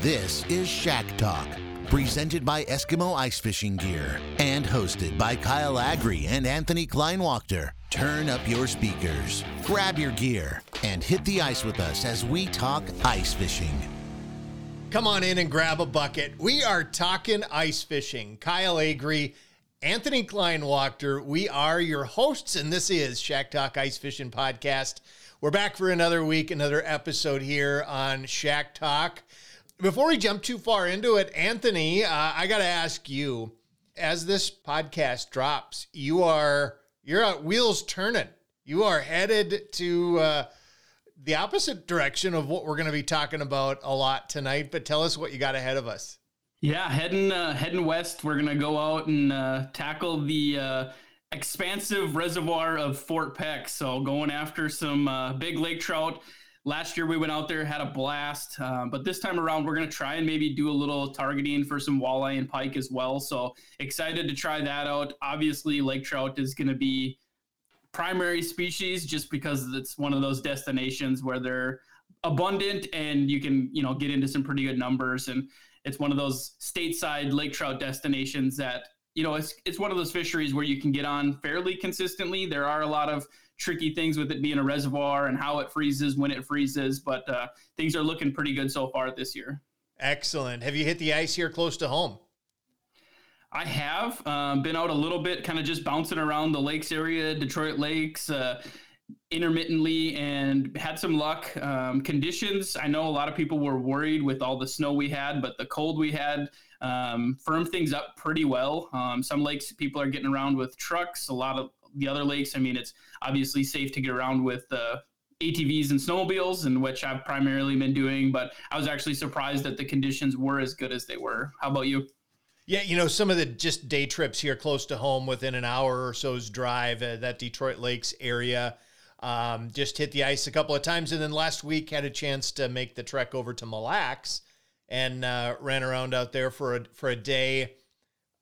This is Shack Talk, presented by Eskimo Ice Fishing Gear and hosted by Kyle Agri and Anthony Kleinwachter. Turn up your speakers, grab your gear, and hit the ice with us as we talk ice fishing. Come on in and grab a bucket. We are talking ice fishing. Kyle Agri, Anthony Kleinwachter, we are your hosts, and this is Shack Talk Ice Fishing Podcast. We're back for another week, another episode here on Shack Talk. Before we jump too far into it, Anthony, uh, I got to ask you, as this podcast drops, you are you're at wheels turning. You are headed to uh, the opposite direction of what we're going to be talking about a lot tonight. But tell us what you got ahead of us. Yeah, heading uh, heading west, we're gonna go out and uh, tackle the uh, expansive reservoir of Fort Peck. So going after some uh, big lake trout. Last year we went out there, had a blast, uh, but this time around we're gonna try and maybe do a little targeting for some walleye and pike as well. So excited to try that out. Obviously, lake trout is gonna be primary species just because it's one of those destinations where they're abundant and you can you know get into some pretty good numbers and it's one of those stateside lake trout destinations that you know it's it's one of those fisheries where you can get on fairly consistently. There are a lot of tricky things with it being a reservoir and how it freezes when it freezes, but uh, things are looking pretty good so far this year. Excellent. Have you hit the ice here close to home? I have um, been out a little bit, kind of just bouncing around the lakes area, Detroit Lakes. Uh, intermittently and had some luck. Um, conditions, I know a lot of people were worried with all the snow we had, but the cold we had um, firmed things up pretty well. Um, some lakes, people are getting around with trucks. A lot of the other lakes, I mean, it's obviously safe to get around with uh, ATVs and snowmobiles, and which I've primarily been doing. But I was actually surprised that the conditions were as good as they were. How about you? Yeah, you know, some of the just day trips here close to home within an hour or so's drive, uh, that Detroit Lakes area. Um, just hit the ice a couple of times, and then last week had a chance to make the trek over to Mille Lacs and uh, ran around out there for a for a day.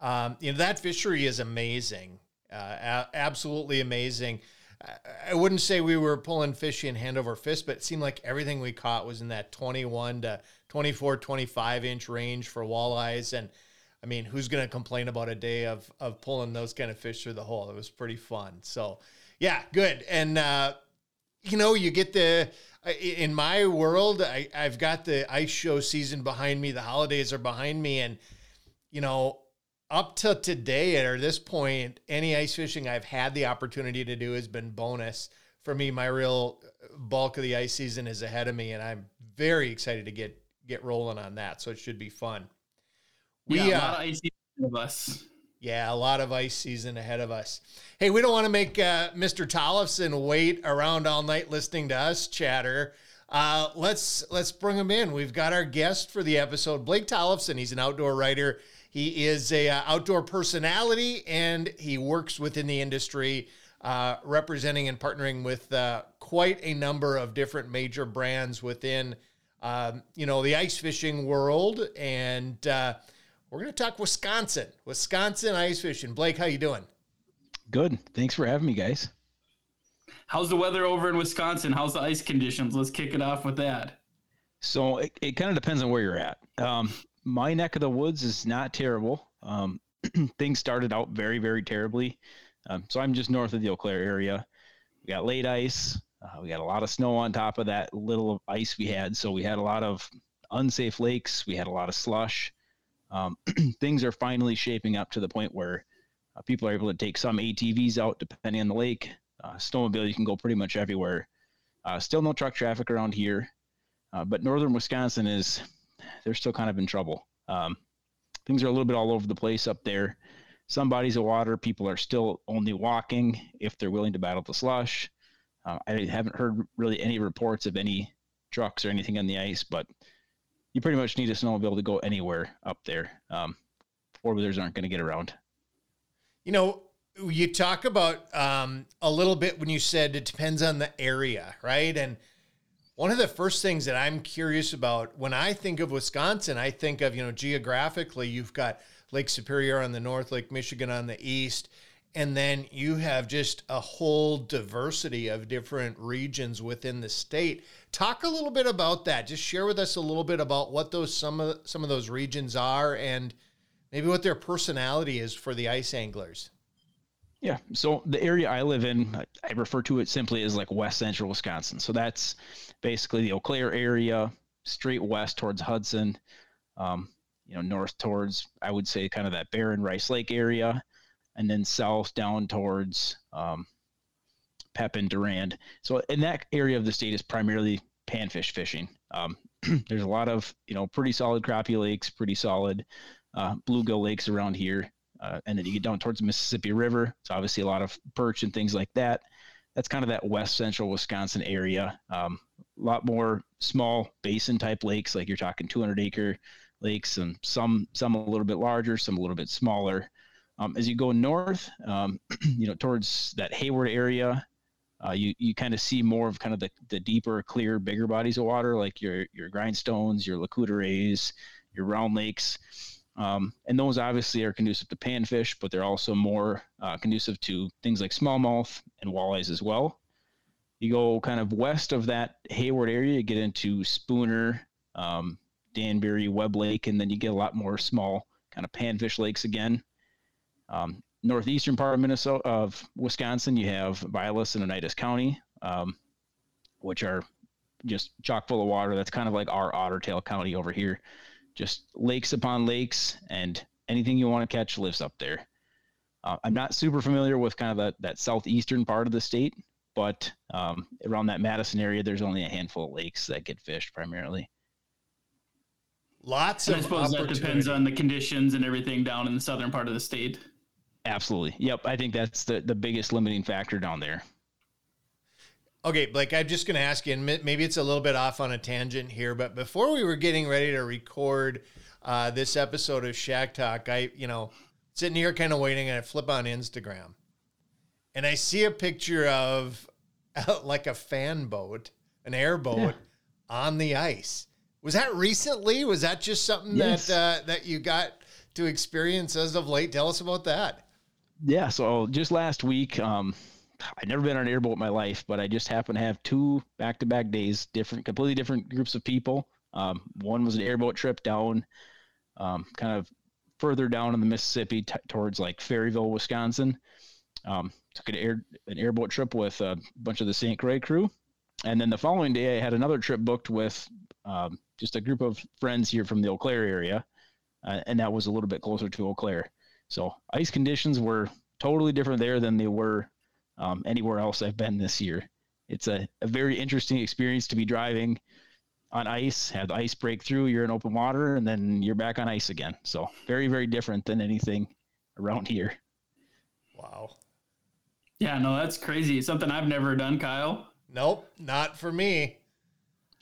Um, you know that fishery is amazing, uh, a- absolutely amazing. I, I wouldn't say we were pulling fish in hand over fist, but it seemed like everything we caught was in that 21 to 24, 25 inch range for walleyes. And I mean, who's going to complain about a day of, of pulling those kind of fish through the hole? It was pretty fun. So, yeah, good. And, uh, you know, you get the, in my world, I, I've got the ice show season behind me. The holidays are behind me. And, you know, up to today or this point, any ice fishing I've had the opportunity to do has been bonus for me. My real bulk of the ice season is ahead of me, and I'm very excited to get get rolling on that. So it should be fun. We yeah, a lot uh, of ice season ahead of us. Yeah, a lot of ice season ahead of us. Hey, we don't want to make uh, Mr. Tollefson wait around all night listening to us chatter. Uh, let's let's bring him in. We've got our guest for the episode, Blake Tollefson. He's an outdoor writer. He is a uh, outdoor personality, and he works within the industry, uh, representing and partnering with uh, quite a number of different major brands within, um, you know, the ice fishing world. And uh, we're going to talk Wisconsin, Wisconsin ice fishing. Blake, how you doing? Good. Thanks for having me, guys. How's the weather over in Wisconsin? How's the ice conditions? Let's kick it off with that. So it, it kind of depends on where you're at. Um, my neck of the woods is not terrible. Um, things started out very, very terribly. Um, so I'm just north of the Eau Claire area. We got late ice. Uh, we got a lot of snow on top of that little ice we had. So we had a lot of unsafe lakes. We had a lot of slush um, things are finally shaping up to the point where uh, people are able to take some ATVs out depending on the lake. Uh, snowmobile, you can go pretty much everywhere. Uh, still no truck traffic around here, uh, but northern Wisconsin is they're still kind of in trouble. Um, things are a little bit all over the place up there. Some bodies of water, people are still only walking if they're willing to battle the slush. Uh, I haven't heard really any reports of any trucks or anything on the ice, but you pretty much need a snowmobile to go anywhere up there. Um, Four wheelers aren't going to get around. You know, you talk about um, a little bit when you said it depends on the area, right? And one of the first things that I'm curious about when I think of Wisconsin, I think of, you know, geographically, you've got Lake Superior on the north, Lake Michigan on the east. And then you have just a whole diversity of different regions within the state. Talk a little bit about that. Just share with us a little bit about what those some of some of those regions are and maybe what their personality is for the ice anglers. Yeah. So the area I live in, I refer to it simply as like West Central Wisconsin. So that's basically the Eau Claire area, straight west towards Hudson, um, you know, north towards I would say kind of that Barron Rice Lake area, and then south down towards um, Pepin, Durand. So in that area of the state is primarily panfish fishing. Um, there's a lot of you know pretty solid crappie lakes, pretty solid uh, bluegill lakes around here. Uh, and then you get down towards the Mississippi River. It's obviously a lot of perch and things like that. That's kind of that west central Wisconsin area. Um, a lot more small basin type lakes, like you're talking 200 acre lakes, and some some a little bit larger, some a little bit smaller. Um, as you go north, um, you know, towards that Hayward area, uh, you you kind of see more of kind of the, the deeper, clear, bigger bodies of water, like your your grindstones, your Lac your round lakes. Um, and those obviously are conducive to panfish, but they're also more uh, conducive to things like smallmouth and walleyes as well. You go kind of west of that Hayward area, you get into Spooner, um, Danbury, Webb Lake, and then you get a lot more small kind of panfish lakes again. Um, northeastern part of Minnesota, of Wisconsin, you have Vilas and Oneida County, um, which are just chock full of water. That's kind of like our Otter Tail County over here just lakes upon lakes, and anything you want to catch lives up there. Uh, I'm not super familiar with kind of that, that southeastern part of the state, but um, around that Madison area, there's only a handful of lakes that get fished primarily. Lots and of. I suppose that depends on the conditions and everything down in the southern part of the state. Absolutely. Yep. I think that's the, the biggest limiting factor down there. Okay, Blake, I'm just going to ask you, and maybe it's a little bit off on a tangent here, but before we were getting ready to record uh, this episode of Shack Talk, I, you know, sitting here kind of waiting, and I flip on Instagram, and I see a picture of like a fan boat, an airboat yeah. on the ice. Was that recently? Was that just something yes. that uh, that you got to experience as of late? Tell us about that. Yeah, so just last week, um, I've never been on an airboat in my life, but I just happened to have two back to back days, different, completely different groups of people. Um, one was an airboat trip down, um, kind of further down in the Mississippi t- towards like Ferryville, Wisconsin. Um, took an air an airboat trip with a bunch of the St. Croix crew, and then the following day I had another trip booked with um, just a group of friends here from the Eau Claire area, uh, and that was a little bit closer to Eau Claire. So ice conditions were totally different there than they were um, anywhere else I've been this year. It's a, a very interesting experience to be driving on ice, have the ice break through, you're in open water, and then you're back on ice again. So very, very different than anything around here. Wow. Yeah, no, that's crazy. Something I've never done, Kyle. Nope, not for me.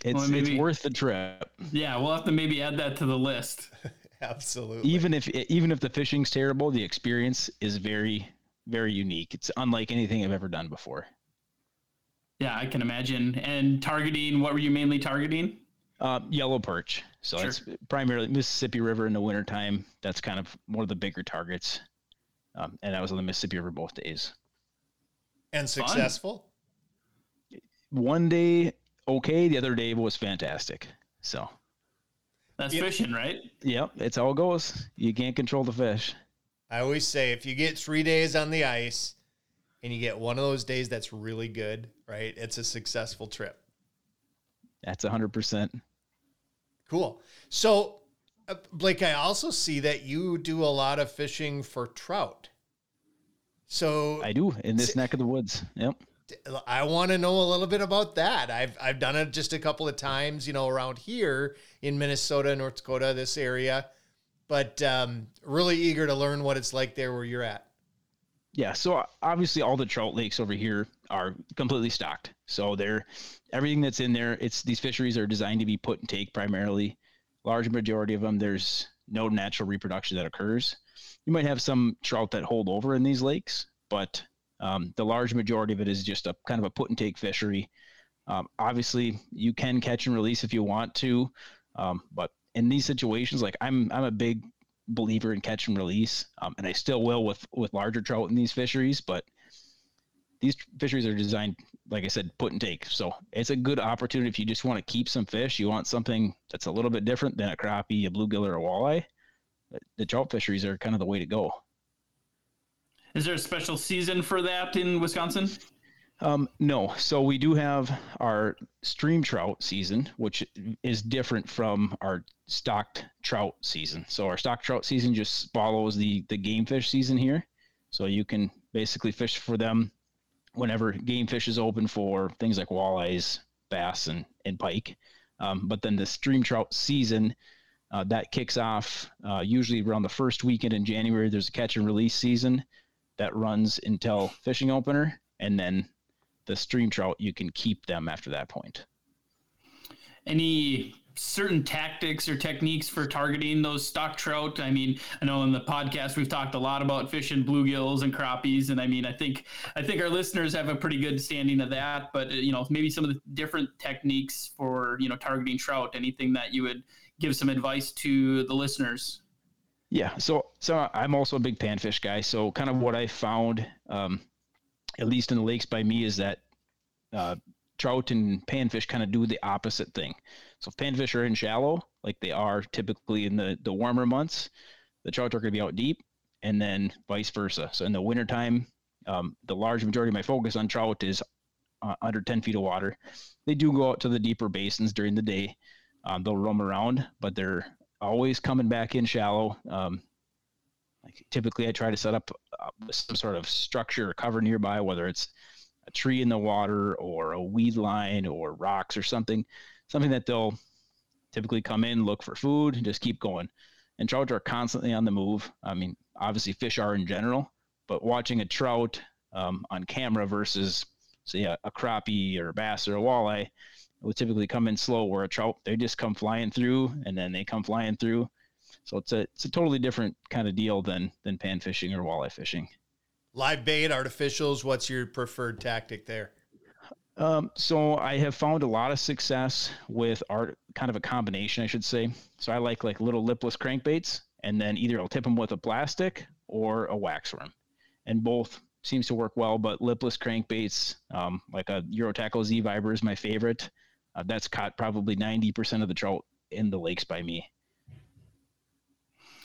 It's well, maybe, it's worth the trip. Yeah, we'll have to maybe add that to the list. Absolutely. Even if even if the fishing's terrible, the experience is very very unique. It's unlike anything I've ever done before. Yeah, I can imagine. And targeting, what were you mainly targeting? Uh, yellow perch. So sure. it's primarily Mississippi River in the wintertime. That's kind of one of the bigger targets. Um, and I was on the Mississippi River both days. And successful? Fun. One day, okay. The other day was fantastic. So that's fishing, right? Yep. It's how it goes. You can't control the fish. I always say if you get three days on the ice and you get one of those days that's really good, right? It's a successful trip. That's 100%. Cool. So, uh, Blake, I also see that you do a lot of fishing for trout. So I do in this neck of the woods. Yep. I want to know a little bit about that. I've I've done it just a couple of times, you know, around here in Minnesota, North Dakota, this area but um, really eager to learn what it's like there where you're at. Yeah, so obviously all the trout lakes over here are completely stocked. So they're everything that's in there. It's these fisheries are designed to be put and take primarily. Large majority of them, there's no natural reproduction that occurs. You might have some trout that hold over in these lakes, but um, the large majority of it is just a kind of a put and take fishery. Um, obviously, you can catch and release if you want to, um, but in these situations, like I'm I'm a big believer in catch and release, um, and I still will with with larger trout in these fisheries. But these fisheries are designed, like I said, put and take. So it's a good opportunity if you just want to keep some fish. You want something that's a little bit different than a crappie, a bluegill, or a walleye. The trout fisheries are kind of the way to go. Is there a special season for that in Wisconsin? Um, no. So we do have our stream trout season, which is different from our stocked trout season. So our stocked trout season just follows the the game fish season here. So you can basically fish for them whenever game fish is open for things like walleyes, bass, and, and pike. Um, but then the stream trout season, uh, that kicks off uh, usually around the first weekend in January. There's a catch and release season that runs until fishing opener. And then the stream trout, you can keep them after that point. Any certain tactics or techniques for targeting those stock trout? I mean, I know in the podcast we've talked a lot about fishing bluegills and crappies, and I mean, I think I think our listeners have a pretty good standing of that. But you know, maybe some of the different techniques for you know targeting trout. Anything that you would give some advice to the listeners? Yeah, so so I'm also a big panfish guy. So kind of what I found, um, at least in the lakes by me, is that uh, trout and panfish kind of do the opposite thing. So if panfish are in shallow, like they are typically in the, the warmer months, the trout are going to be out deep, and then vice versa. So in the wintertime, um, the large majority of my focus on trout is uh, under 10 feet of water. They do go out to the deeper basins during the day. Um, they'll roam around, but they're always coming back in shallow. Um, like typically, I try to set up uh, some sort of structure or cover nearby, whether it's a tree in the water or a weed line or rocks or something, something that they'll typically come in, look for food, and just keep going. And trout are constantly on the move. I mean, obviously fish are in general, but watching a trout um, on camera versus say a, a crappie or a bass or a walleye will typically come in slow. Where a trout they just come flying through and then they come flying through. So it's a it's a totally different kind of deal than than pan fishing or walleye fishing. Live bait, artificials. What's your preferred tactic there? Um, so I have found a lot of success with art, kind of a combination, I should say. So I like like little lipless crankbaits, and then either I'll tip them with a plastic or a wax worm, and both seems to work well. But lipless crankbaits, um, like a Euro-Tackle Z Viber is my favorite. Uh, that's caught probably ninety percent of the trout in the lakes by me.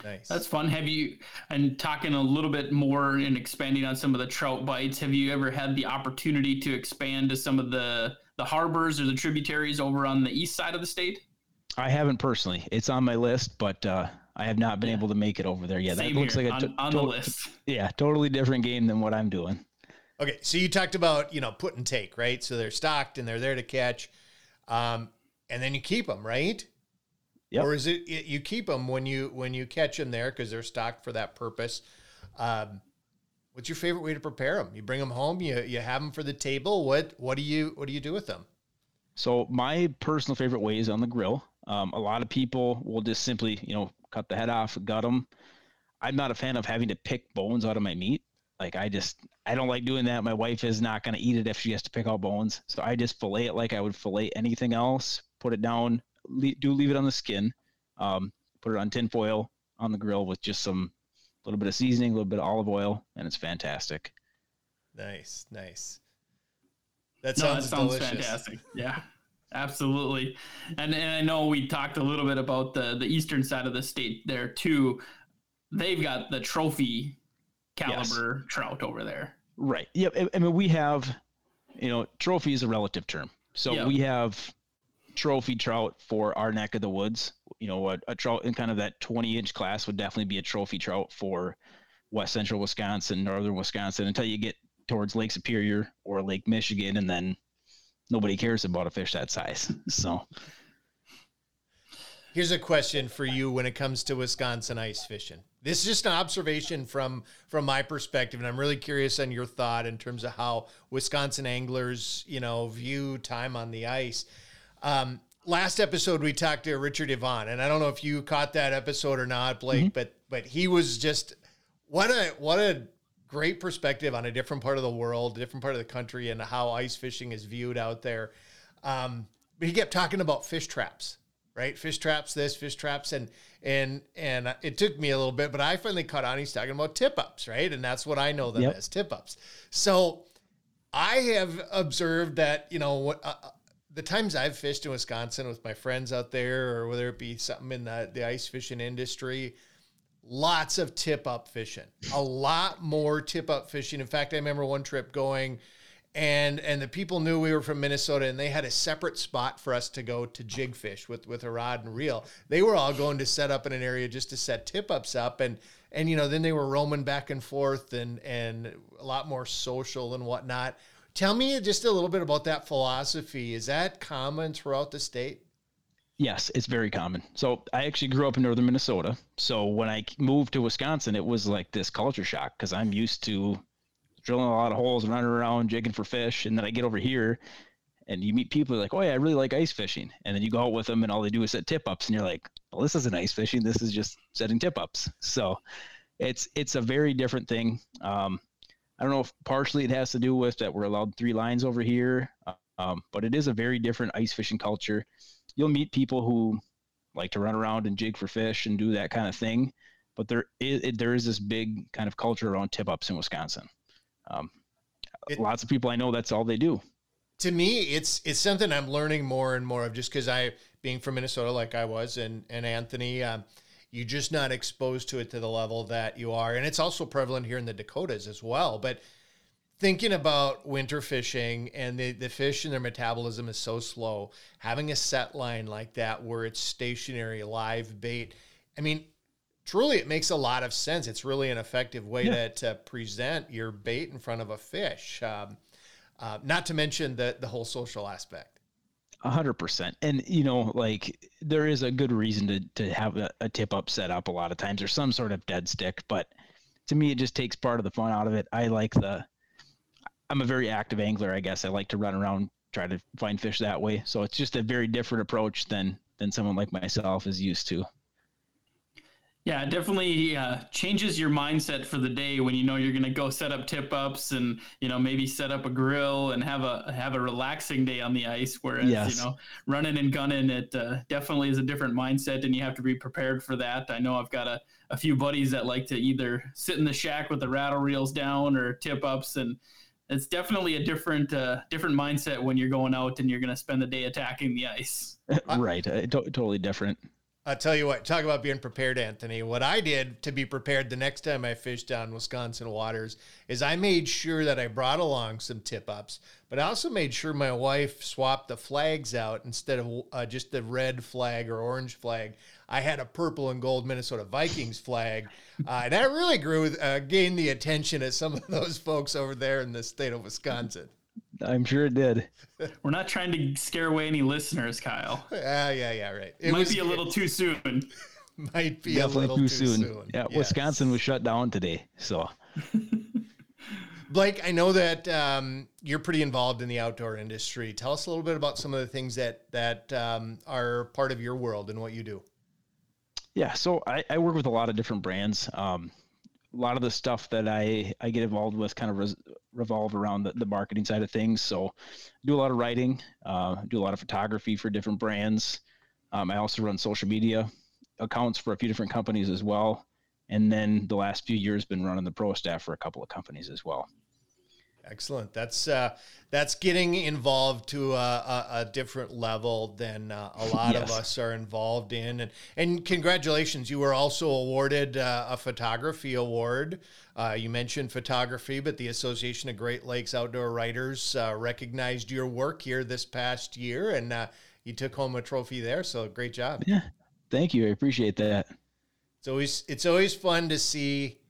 Nice. That's fun. Have you, and talking a little bit more and expanding on some of the trout bites, have you ever had the opportunity to expand to some of the, the harbors or the tributaries over on the east side of the state? I haven't personally. It's on my list, but uh, I have not been yeah. able to make it over there yet. Same that looks here, like a on, on to- the list. Yeah, totally different game than what I'm doing. Okay, so you talked about you know put and take, right? So they're stocked and they're there to catch, um, and then you keep them, right? Yep. Or is it, it, you keep them when you when you catch them there because they're stocked for that purpose? Um, what's your favorite way to prepare them? You bring them home. You you have them for the table. What what do you what do you do with them? So my personal favorite way is on the grill. Um, a lot of people will just simply you know cut the head off, gut them. I'm not a fan of having to pick bones out of my meat. Like I just I don't like doing that. My wife is not going to eat it if she has to pick out bones. So I just fillet it like I would fillet anything else. Put it down, do leave it on the skin. Um, put it on tin foil on the grill with just some a little bit of seasoning, a little bit of olive oil, and it's fantastic. Nice, nice. That sounds, no, that sounds fantastic. Yeah, absolutely. And, and I know we talked a little bit about the the eastern side of the state there too. They've got the trophy caliber yes. trout over there. Right. Yep. I mean, we have, you know, trophy is a relative term. So yep. we have trophy trout for our neck of the woods. You know, a, a trout in kind of that 20 inch class would definitely be a trophy trout for west central Wisconsin, northern Wisconsin, until you get towards Lake Superior or Lake Michigan, and then nobody cares about a fish that size. So. Here's a question for you when it comes to Wisconsin ice fishing. This is just an observation from from my perspective, and I'm really curious on your thought in terms of how Wisconsin anglers, you know, view time on the ice. Um, last episode we talked to Richard Yvonne, and I don't know if you caught that episode or not, Blake, mm-hmm. but but he was just what a what a great perspective on a different part of the world, different part of the country, and how ice fishing is viewed out there. Um, but he kept talking about fish traps right? Fish traps this, fish traps, and and and it took me a little bit, but I finally caught on. He's talking about tip ups, right? And that's what I know them yep. as tip ups. So I have observed that you know what. Uh, the times I've fished in Wisconsin with my friends out there, or whether it be something in the, the ice fishing industry, lots of tip up fishing, a lot more tip up fishing. In fact, I remember one trip going and and the people knew we were from Minnesota and they had a separate spot for us to go to jig fish with with a rod and reel. They were all going to set up in an area just to set tip ups up and and you know then they were roaming back and forth and and a lot more social and whatnot. Tell me just a little bit about that philosophy. Is that common throughout the state? Yes, it's very common. So I actually grew up in northern Minnesota. So when I moved to Wisconsin, it was like this culture shock because I'm used to drilling a lot of holes, running around, jigging for fish. And then I get over here and you meet people like, oh, yeah, I really like ice fishing. And then you go out with them and all they do is set tip ups. And you're like, well, this isn't ice fishing. This is just setting tip ups. So it's, it's a very different thing. Um, I don't know if partially it has to do with that we're allowed three lines over here, um, but it is a very different ice fishing culture. You'll meet people who like to run around and jig for fish and do that kind of thing, but there is there is this big kind of culture around tip ups in Wisconsin. Um, it, lots of people I know that's all they do. To me, it's it's something I'm learning more and more of just because I being from Minnesota like I was and and Anthony, um, you're just not exposed to it to the level that you are, and it's also prevalent here in the Dakotas as well. But thinking about winter fishing and the, the fish and their metabolism is so slow, having a set line like that where it's stationary live bait, I mean, truly it makes a lot of sense. It's really an effective way yeah. to, to present your bait in front of a fish. Um, uh, not to mention the the whole social aspect. Hundred percent, and you know, like there is a good reason to to have a, a tip up set up. A lot of times, or some sort of dead stick, but to me, it just takes part of the fun out of it. I like the. I'm a very active angler, I guess. I like to run around, try to find fish that way. So it's just a very different approach than than someone like myself is used to. Yeah, it definitely uh, changes your mindset for the day when you know you're going to go set up tip ups and you know maybe set up a grill and have a have a relaxing day on the ice. Whereas yes. you know running and gunning, it uh, definitely is a different mindset, and you have to be prepared for that. I know I've got a, a few buddies that like to either sit in the shack with the rattle reels down or tip ups, and it's definitely a different uh, different mindset when you're going out and you're going to spend the day attacking the ice. right, uh, totally different. I'll tell you what, talk about being prepared, Anthony. What I did to be prepared the next time I fished down Wisconsin waters is I made sure that I brought along some tip ups, but I also made sure my wife swapped the flags out instead of uh, just the red flag or orange flag. I had a purple and gold Minnesota Vikings flag, uh, and that really grew, uh, gained the attention of some of those folks over there in the state of Wisconsin. I'm sure it did. We're not trying to scare away any listeners, Kyle. Yeah, uh, yeah, yeah, right. It might was, be a little too soon. Might be Definitely too, too, soon. soon. Yeah, yes. Wisconsin was shut down today, so. Blake, I know that um, you're pretty involved in the outdoor industry. Tell us a little bit about some of the things that that um, are part of your world and what you do. Yeah, so I, I work with a lot of different brands. Um, a lot of the stuff that I, I get involved with kind of res, revolve around the, the marketing side of things. So do a lot of writing, uh, do a lot of photography for different brands. Um, I also run social media accounts for a few different companies as well. And then the last few years been running the pro staff for a couple of companies as well. Excellent. That's uh, that's getting involved to a, a, a different level than uh, a lot yes. of us are involved in. And and congratulations, you were also awarded uh, a photography award. Uh, you mentioned photography, but the Association of Great Lakes Outdoor Writers uh, recognized your work here this past year, and uh, you took home a trophy there. So great job. Yeah, thank you. I appreciate that. It's always it's always fun to see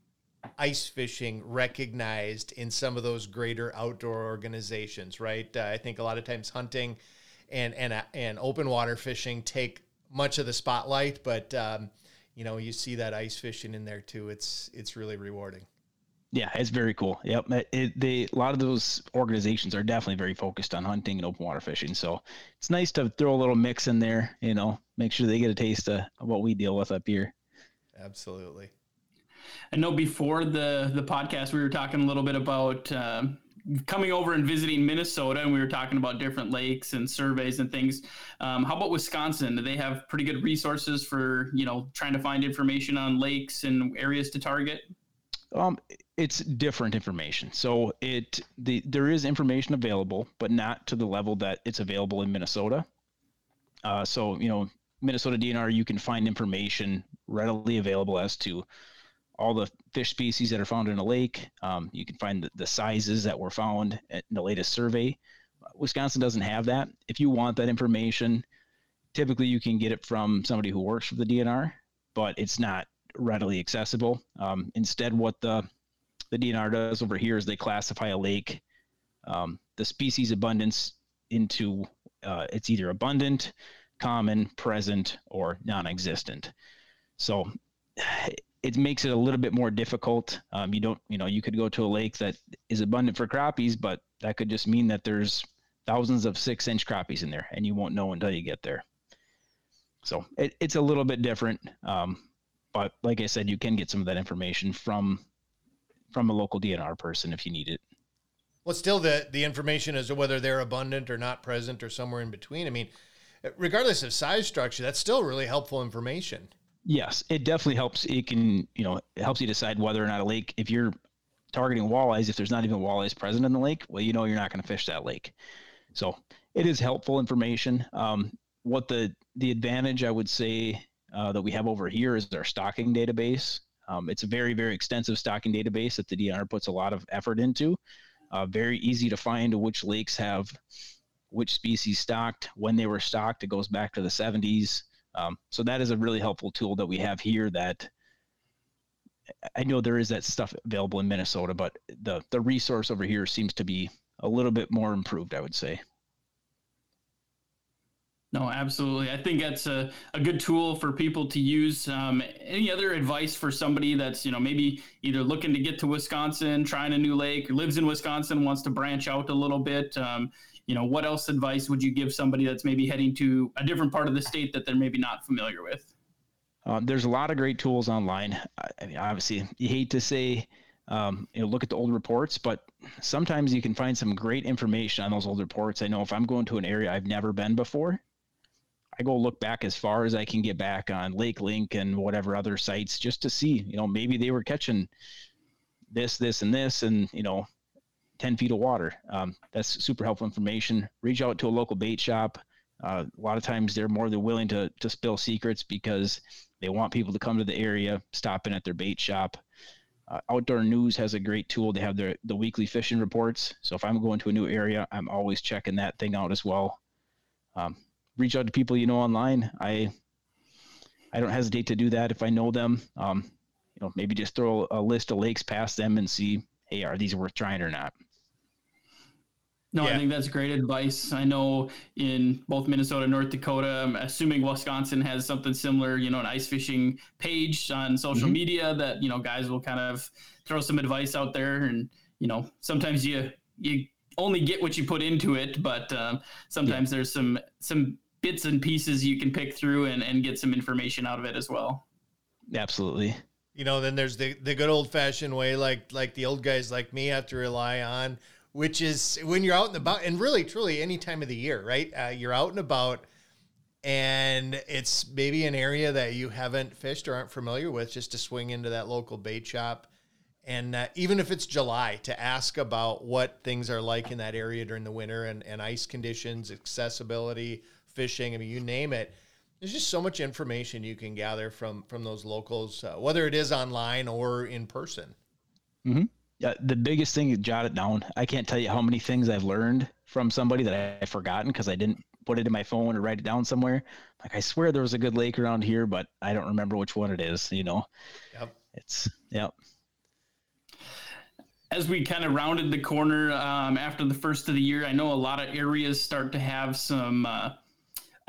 ice fishing recognized in some of those greater outdoor organizations, right? Uh, I think a lot of times hunting and and uh, and open water fishing take much of the spotlight, but um, you know you see that ice fishing in there too. It's it's really rewarding. Yeah, it's very cool. Yep, it, they a lot of those organizations are definitely very focused on hunting and open water fishing. So it's nice to throw a little mix in there. You know, make sure they get a taste of what we deal with up here. Absolutely. I know before the the podcast we were talking a little bit about uh, coming over and visiting Minnesota, and we were talking about different lakes and surveys and things. Um, how about Wisconsin? Do they have pretty good resources for you know trying to find information on lakes and areas to target? Um, it's different information. So it the there is information available, but not to the level that it's available in Minnesota. Uh, so you know, Minnesota DNR, you can find information readily available as to all the fish species that are found in a lake. Um, you can find the, the, sizes that were found in the latest survey. Wisconsin doesn't have that. If you want that information, typically you can get it from somebody who works for the DNR, but it's not readily accessible. Um, instead, what the the DNR does over here is they classify a lake, um, the species abundance into uh, it's either abundant, common, present, or non-existent. So it makes it a little bit more difficult. Um, you don't, you know, you could go to a lake that is abundant for crappies, but that could just mean that there's thousands of six-inch crappies in there, and you won't know until you get there. So it, it's a little bit different, um, but like I said, you can get some of that information from from a local DNR person if you need it. Well, still the the information as to whether they're abundant or not present or somewhere in between. I mean, regardless of size structure, that's still really helpful information. Yes, it definitely helps. It can, you know, it helps you decide whether or not a lake, if you're targeting walleyes, if there's not even walleyes present in the lake, well, you know, you're not going to fish that lake. So it is helpful information. Um, what the the advantage I would say uh, that we have over here is our stocking database. Um, it's a very very extensive stocking database that the DNR puts a lot of effort into. Uh, very easy to find which lakes have which species stocked, when they were stocked. It goes back to the 70s. Um, so that is a really helpful tool that we have here that I know there is that stuff available in Minnesota, but the, the resource over here seems to be a little bit more improved, I would say. No, absolutely. I think that's a, a good tool for people to use. Um, any other advice for somebody that's, you know, maybe either looking to get to Wisconsin, trying a new lake, lives in Wisconsin, wants to branch out a little bit? Um, you know, what else advice would you give somebody that's maybe heading to a different part of the state that they're maybe not familiar with? Uh, there's a lot of great tools online. I mean, obviously, you hate to say, um, you know, look at the old reports, but sometimes you can find some great information on those old reports. I know if I'm going to an area I've never been before, I go look back as far as I can get back on Lake Link and whatever other sites just to see, you know, maybe they were catching this, this, and this, and you know, 10 feet of water. Um, that's super helpful information. Reach out to a local bait shop. Uh, a lot of times they're more than willing to, to spill secrets because they want people to come to the area, stop in at their bait shop. Uh, Outdoor News has a great tool. They have their the weekly fishing reports. So if I'm going to a new area, I'm always checking that thing out as well. Um, reach out to people you know online. I I don't hesitate to do that if I know them. Um, you know, maybe just throw a list of lakes past them and see, hey, are these worth trying or not? No, yeah. I think that's great advice. I know in both Minnesota and North Dakota, I'm assuming Wisconsin has something similar, you know, an ice fishing page on social mm-hmm. media that, you know, guys will kind of throw some advice out there. And, you know, sometimes you, you only get what you put into it, but um, sometimes yeah. there's some, some bits and pieces you can pick through and, and get some information out of it as well. Absolutely. You know, then there's the, the good old fashioned way, like, like the old guys like me have to rely on which is when you're out and about, and really, truly, any time of the year, right? Uh, you're out and about, and it's maybe an area that you haven't fished or aren't familiar with, just to swing into that local bait shop. And uh, even if it's July, to ask about what things are like in that area during the winter and, and ice conditions, accessibility, fishing, I mean, you name it. There's just so much information you can gather from from those locals, uh, whether it is online or in person. Mm-hmm. Yeah, the biggest thing is jot it down. I can't tell you how many things I've learned from somebody that I've forgotten because I didn't put it in my phone or write it down somewhere. Like I swear there was a good lake around here, but I don't remember which one it is. You know, yep. It's yep. As we kind of rounded the corner um, after the first of the year, I know a lot of areas start to have some uh,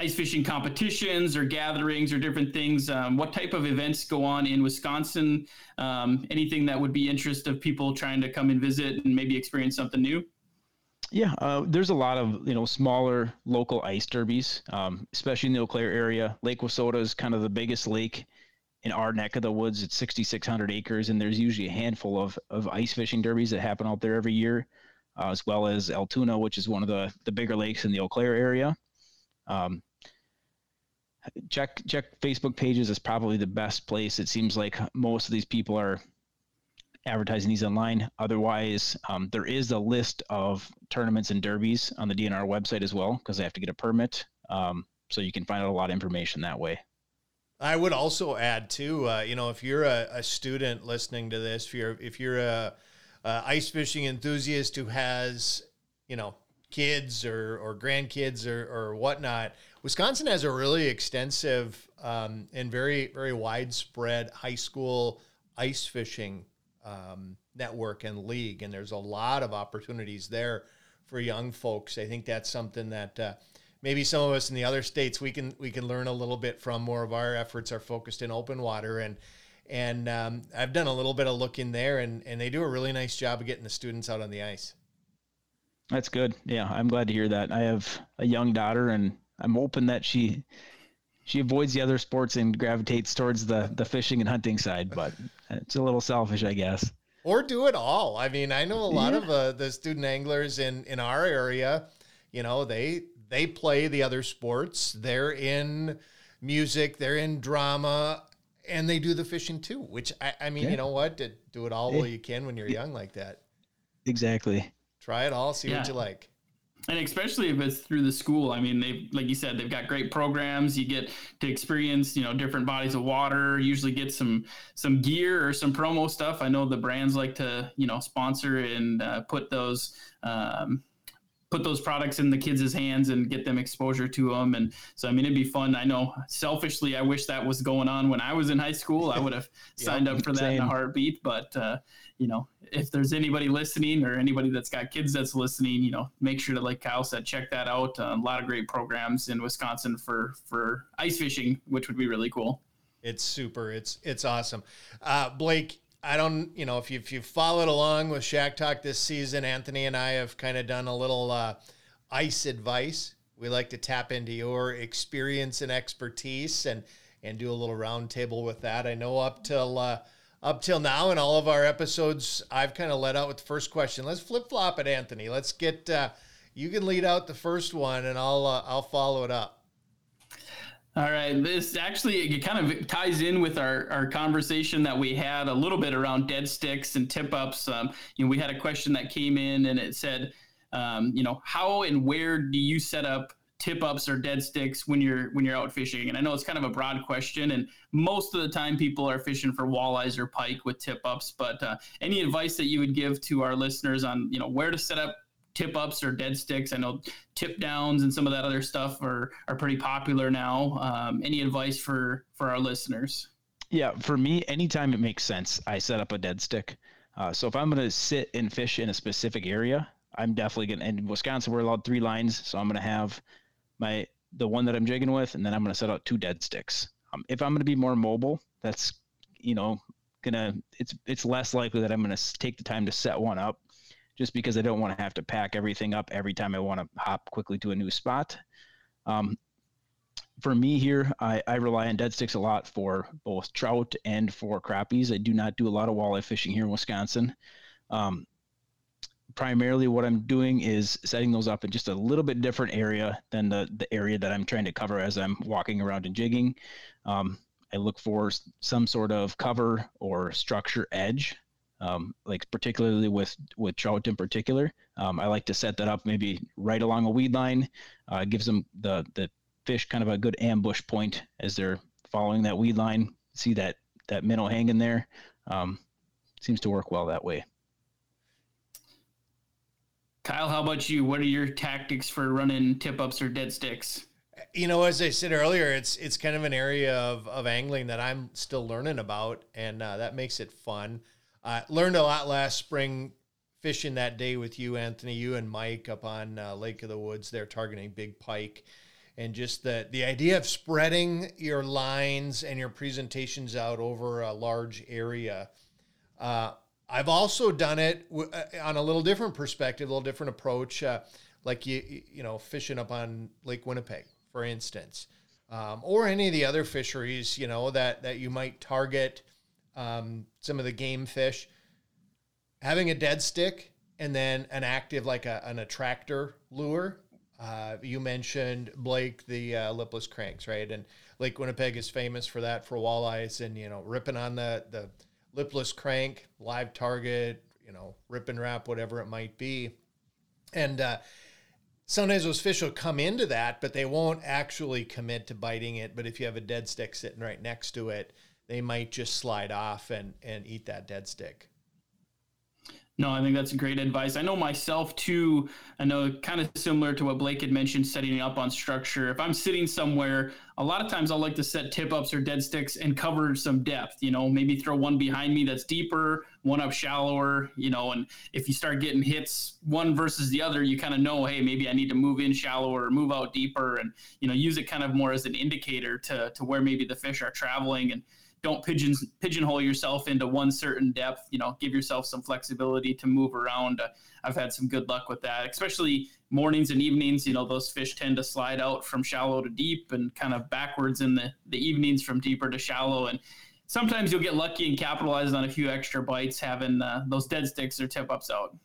ice fishing competitions or gatherings or different things. Um, what type of events go on in Wisconsin? Um, anything that would be interest of people trying to come and visit and maybe experience something new? Yeah, uh, there's a lot of you know smaller local ice derbies, um, especially in the Eau Claire area. Lake Wissota is kind of the biggest lake in our neck of the woods. It's 6,600 acres, and there's usually a handful of of ice fishing derbies that happen out there every year. uh, as well as Altoona, which is one of the the bigger lakes in the Eau Claire area. Um, check check Facebook pages is probably the best place. It seems like most of these people are advertising these online. Otherwise, um, there is a list of tournaments and derbies on the DNR website as well because they have to get a permit. Um, so you can find out a lot of information that way. I would also add too, uh, you know, if you're a, a, student listening to this, if you're if you're a, a, ice fishing enthusiast who has, you know, kids or or grandkids or or whatnot, Wisconsin has a really extensive um, and very very widespread high school ice fishing um, network and league, and there's a lot of opportunities there for young folks. I think that's something that uh, maybe some of us in the other states we can we can learn a little bit from. More of our efforts are focused in open water, and and um, I've done a little bit of looking there, and and they do a really nice job of getting the students out on the ice. That's good. Yeah, I'm glad to hear that. I have a young daughter, and I'm hoping that she she avoids the other sports and gravitates towards the the fishing and hunting side. But it's a little selfish, I guess. Or do it all. I mean, I know a lot yeah. of uh, the student anglers in in our area. You know, they they play the other sports. They're in music. They're in drama. And they do the fishing too, which I, I mean, yeah. you know what? Do it all while you can when you're young like that. Exactly. Try it all, see yeah. what you like and especially if it's through the school. I mean they like you said they've got great programs. You get to experience you know different bodies of water usually get some some gear or some promo stuff. I know the brands like to you know sponsor and uh, put those um, put those products in the kids' hands and get them exposure to them. And so, I mean, it'd be fun. I know selfishly, I wish that was going on when I was in high school. I would have signed up for that same. in a heartbeat. But, uh, you know, if there's anybody listening or anybody that's got kids that's listening, you know, make sure to, like Kyle said, check that out. Uh, a lot of great programs in Wisconsin for, for ice fishing, which would be really cool. It's super. It's, it's awesome. Uh, Blake, I don't, you know, if you if you followed along with Shack Talk this season, Anthony and I have kind of done a little uh, ice advice. We like to tap into your experience and expertise and and do a little roundtable with that. I know up till uh, up till now in all of our episodes, I've kind of led out with the first question. Let's flip flop it, Anthony. Let's get uh, you can lead out the first one, and I'll uh, I'll follow it up. All right. This actually it kind of ties in with our, our conversation that we had a little bit around dead sticks and tip ups. Um, you know, we had a question that came in and it said, um, you know, how and where do you set up tip ups or dead sticks when you're when you're out fishing? And I know it's kind of a broad question, and most of the time people are fishing for walleyes or pike with tip ups. But uh, any advice that you would give to our listeners on you know where to set up tip ups or dead sticks. I know tip downs and some of that other stuff are are pretty popular now. Um, any advice for for our listeners? Yeah, for me, anytime it makes sense, I set up a dead stick. Uh, so if I'm going to sit and fish in a specific area, I'm definitely going. to In Wisconsin, we're allowed three lines, so I'm going to have my the one that I'm jigging with, and then I'm going to set out two dead sticks. Um, if I'm going to be more mobile, that's you know gonna it's it's less likely that I'm going to take the time to set one up just because I don't want to have to pack everything up every time I want to hop quickly to a new spot. Um, for me here, I, I, rely on dead sticks a lot for both trout and for crappies. I do not do a lot of walleye fishing here in Wisconsin. Um, primarily, what I'm doing is setting those up in just a little bit different area than the, the area that I'm trying to cover as I'm walking around and jigging. Um, I look for some sort of cover or structure edge um, like particularly with with trout in particular. Um, I like to set that up maybe right along a weed line. Uh, gives them the the fish kind of a good ambush point as they're following that weed line. See that that minnow hanging there. Um, seems to work well that way. Kyle, how about you? What are your tactics for running tip ups or dead sticks? You know, as I said earlier, it's it's kind of an area of, of angling that I'm still learning about, and uh, that makes it fun. Uh, learned a lot last spring fishing that day with you, Anthony, you and Mike up on uh, Lake of the Woods. They're targeting big pike, and just the the idea of spreading your lines and your presentations out over a large area. Uh, I've also done it w- uh, on a little different perspective, a little different approach, uh, like you you know fishing up on Lake Winnipeg, for instance, um, or any of the other fisheries, you know that that you might target um, some of the game fish, having a dead stick and then an active like a, an attractor lure. Uh, you mentioned Blake the uh, lipless cranks, right? And Lake Winnipeg is famous for that for walleyes, and you know ripping on the the lipless crank, live target, you know, Rippin' Rap, whatever it might be, and uh, sometimes those fish will come into that, but they won't actually commit to biting it. But if you have a dead stick sitting right next to it, they might just slide off and and eat that dead stick. No, I think that's great advice. I know myself too. I know kind of similar to what Blake had mentioned, setting up on structure. If I'm sitting somewhere, a lot of times I'll like to set tip ups or dead sticks and cover some depth. You know, maybe throw one behind me that's deeper, one up shallower. You know, and if you start getting hits one versus the other, you kind of know, hey, maybe I need to move in shallower or move out deeper, and you know, use it kind of more as an indicator to to where maybe the fish are traveling and don't pigeon pigeonhole yourself into one certain depth. You know, give yourself some flexibility to move around. Uh, I've had some good luck with that, especially mornings and evenings. You know, those fish tend to slide out from shallow to deep and kind of backwards in the the evenings from deeper to shallow. And sometimes you'll get lucky and capitalize on a few extra bites having uh, those dead sticks or tip ups out.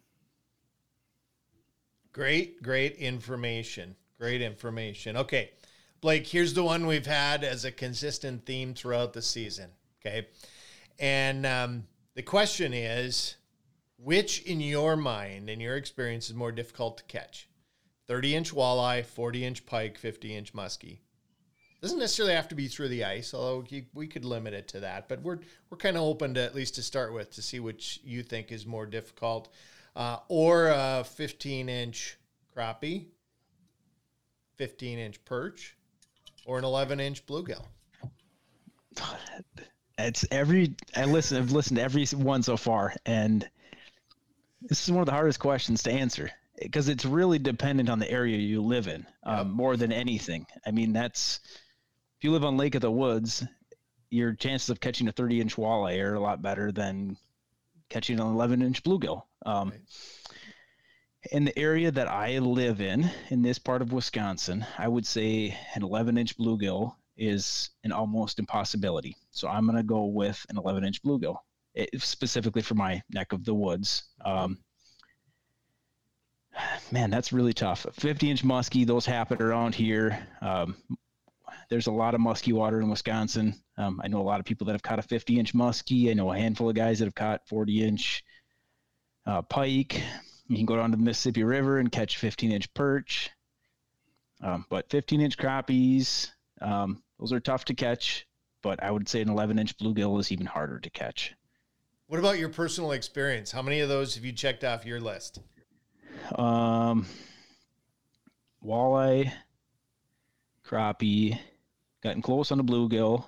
Great, great information. Great information. Okay. Blake, here's the one we've had as a consistent theme throughout the season. Okay. And um, the question is which, in your mind, and your experience, is more difficult to catch? 30 inch walleye, 40 inch pike, 50 inch muskie. Doesn't necessarily have to be through the ice, although we could limit it to that. But we're we're kind of open to at least to start with to see which you think is more difficult, uh, or a 15 inch crappie, 15 inch perch, or an 11 inch bluegill? It's every I listen. I've listened to every one so far, and this is one of the hardest questions to answer because it's really dependent on the area you live in um, yep. more than anything. I mean, that's if you live on Lake of the Woods, your chances of catching a 30 inch walleye are a lot better than catching an 11 inch bluegill. Um, right in the area that I live in, in this part of Wisconsin, I would say an 11 inch bluegill is an almost impossibility. So I'm going to go with an 11 inch bluegill, it, specifically for my neck of the woods. Um, man, that's really tough. 50 inch muskie, those happen around here. Um, there's a lot of muskie water in Wisconsin. Um, I know a lot of people that have caught a 50 inch muskie. I know a handful of guys that have caught 40 inch uh, pike. You can go down to the Mississippi River and catch 15 inch perch. Um, but 15 inch crappies, um, those are tough to catch. But I would say an 11 inch bluegill is even harder to catch. What about your personal experience? How many of those have you checked off your list? Um, walleye, crappie, gotten close on a bluegill,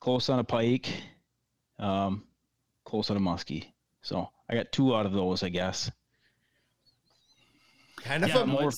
close on a pike, um, close on a muskie. So I got two out of those, I guess. Kind of yeah, a more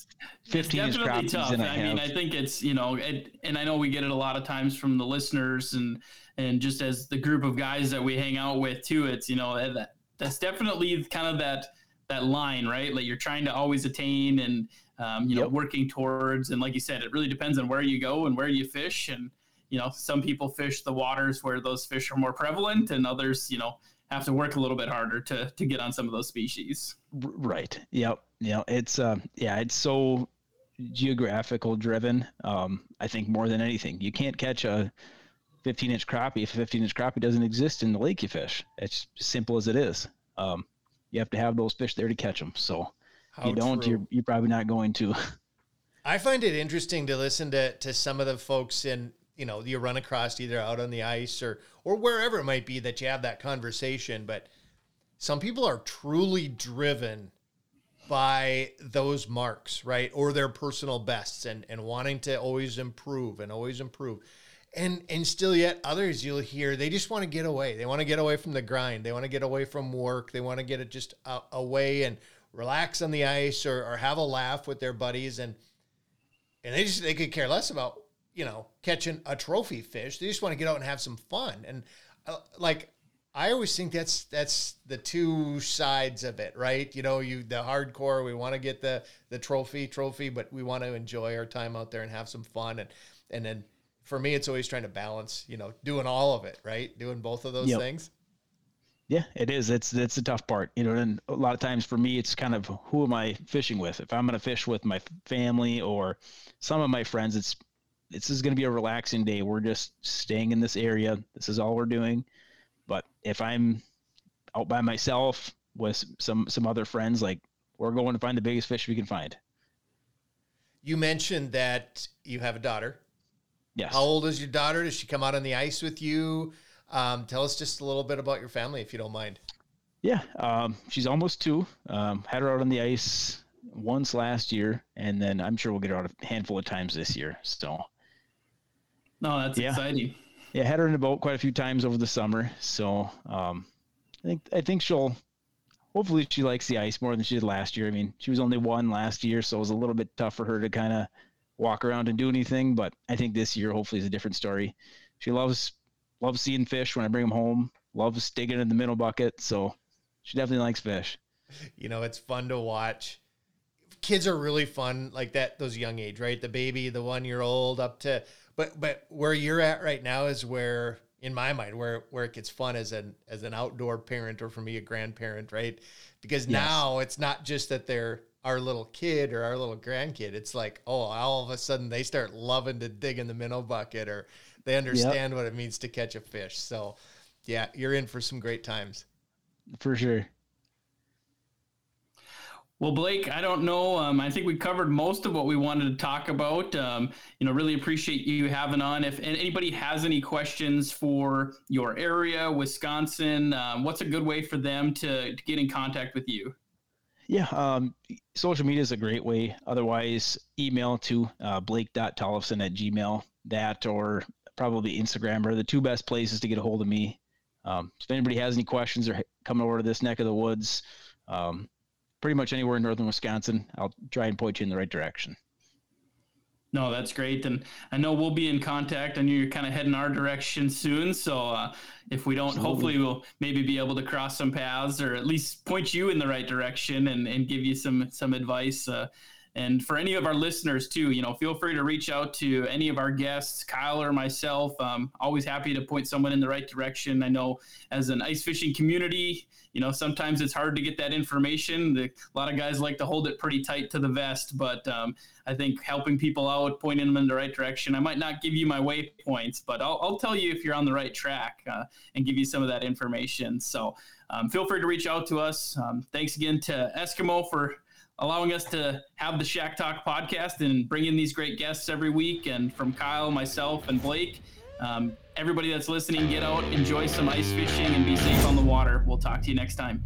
fifteen definitely tough. I, I mean, I think it's you know, it, and I know we get it a lot of times from the listeners and and just as the group of guys that we hang out with too. It's you know that that's definitely kind of that that line, right? Like you're trying to always attain and um, you know working towards. And like you said, it really depends on where you go and where you fish. And you know, some people fish the waters where those fish are more prevalent, and others, you know, have to work a little bit harder to to get on some of those species. Right. Yep. Yeah. It's uh, yeah. It's so geographical driven. Um, I think more than anything, you can't catch a 15 inch crappie if a 15 inch crappie doesn't exist in the lake you fish. It's simple as it is. Um, you have to have those fish there to catch them. So How you don't, true. you're you're probably not going to. I find it interesting to listen to to some of the folks in you know you run across either out on the ice or or wherever it might be that you have that conversation but some people are truly driven by those marks right? Or their personal bests and and wanting to always improve and always improve. And and still yet others you'll hear they just want to get away. They want to get away from the grind. They want to get away from work. They want to get it just uh, away and relax on the ice or, or have a laugh with their buddies and and they just they could care less about you know, catching a trophy fish. They just want to get out and have some fun. And uh, like, I always think that's that's the two sides of it, right? You know, you the hardcore, we want to get the the trophy, trophy, but we want to enjoy our time out there and have some fun. And and then for me, it's always trying to balance, you know, doing all of it, right? Doing both of those yep. things. Yeah, it is. It's it's the tough part, you know. And a lot of times for me, it's kind of who am I fishing with? If I'm going to fish with my family or some of my friends, it's this is going to be a relaxing day. We're just staying in this area. This is all we're doing. But if I'm out by myself with some some other friends, like we're going to find the biggest fish we can find. You mentioned that you have a daughter. Yes. How old is your daughter? Does she come out on the ice with you? Um, tell us just a little bit about your family, if you don't mind. Yeah, um, she's almost two. Um, had her out on the ice once last year, and then I'm sure we'll get her out a handful of times this year. So, no, that's yeah. exciting. Yeah, had her in the boat quite a few times over the summer. So, um, I think I think she'll. Hopefully, she likes the ice more than she did last year. I mean, she was only one last year, so it was a little bit tough for her to kind of walk around and do anything. But I think this year, hopefully, is a different story. She loves loves seeing fish when I bring them home. Loves digging in the minnow bucket. So she definitely likes fish. You know, it's fun to watch. Kids are really fun, like that. Those young age, right? The baby, the one year old, up to. But but where you're at right now is where, in my mind, where where it gets fun as an as an outdoor parent or for me a grandparent, right? Because yes. now it's not just that they're our little kid or our little grandkid. It's like, oh, all of a sudden they start loving to dig in the minnow bucket or they understand yep. what it means to catch a fish. So, yeah, you're in for some great times. For sure. Well, Blake, I don't know. Um, I think we covered most of what we wanted to talk about. Um, you know, really appreciate you having on. If anybody has any questions for your area, Wisconsin, um, what's a good way for them to, to get in contact with you? Yeah, um, social media is a great way. Otherwise, email to uh, blake.tollefson at gmail that or probably Instagram are the two best places to get a hold of me. Um, if anybody has any questions or coming over to this neck of the woods, um, pretty much anywhere in northern Wisconsin, I'll try and point you in the right direction. No, that's great, and I know we'll be in contact. I know you're kind of heading our direction soon, so uh, if we don't, Absolutely. hopefully we'll maybe be able to cross some paths, or at least point you in the right direction and, and give you some some advice. Uh, and for any of our listeners too, you know, feel free to reach out to any of our guests, Kyle or myself. Um, always happy to point someone in the right direction. I know as an ice fishing community, you know, sometimes it's hard to get that information. The, a lot of guys like to hold it pretty tight to the vest, but um, I think helping people out, pointing them in the right direction. I might not give you my waypoints, but I'll, I'll tell you if you're on the right track uh, and give you some of that information. So um, feel free to reach out to us. Um, thanks again to Eskimo for allowing us to have the Shack Talk podcast and bring in these great guests every week. And from Kyle, myself, and Blake, um, everybody that's listening, get out, enjoy some ice fishing, and be safe on the water. We'll talk to you next time.